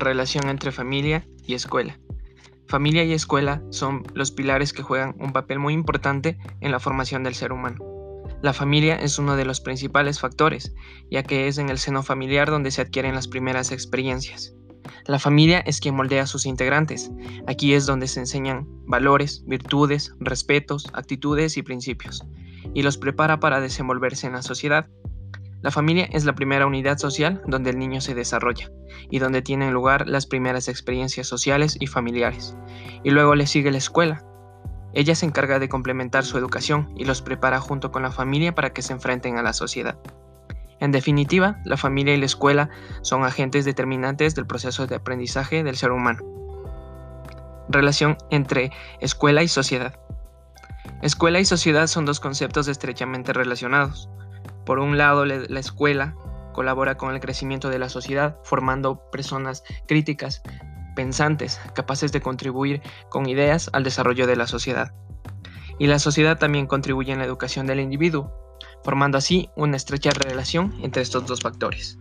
relación entre familia y escuela. Familia y escuela son los pilares que juegan un papel muy importante en la formación del ser humano. La familia es uno de los principales factores, ya que es en el seno familiar donde se adquieren las primeras experiencias. La familia es quien moldea a sus integrantes. Aquí es donde se enseñan valores, virtudes, respetos, actitudes y principios, y los prepara para desenvolverse en la sociedad. La familia es la primera unidad social donde el niño se desarrolla y donde tienen lugar las primeras experiencias sociales y familiares. Y luego le sigue la escuela. Ella se encarga de complementar su educación y los prepara junto con la familia para que se enfrenten a la sociedad. En definitiva, la familia y la escuela son agentes determinantes del proceso de aprendizaje del ser humano. Relación entre escuela y sociedad. Escuela y sociedad son dos conceptos estrechamente relacionados. Por un lado, la escuela colabora con el crecimiento de la sociedad, formando personas críticas, pensantes, capaces de contribuir con ideas al desarrollo de la sociedad. Y la sociedad también contribuye en la educación del individuo, formando así una estrecha relación entre estos dos factores.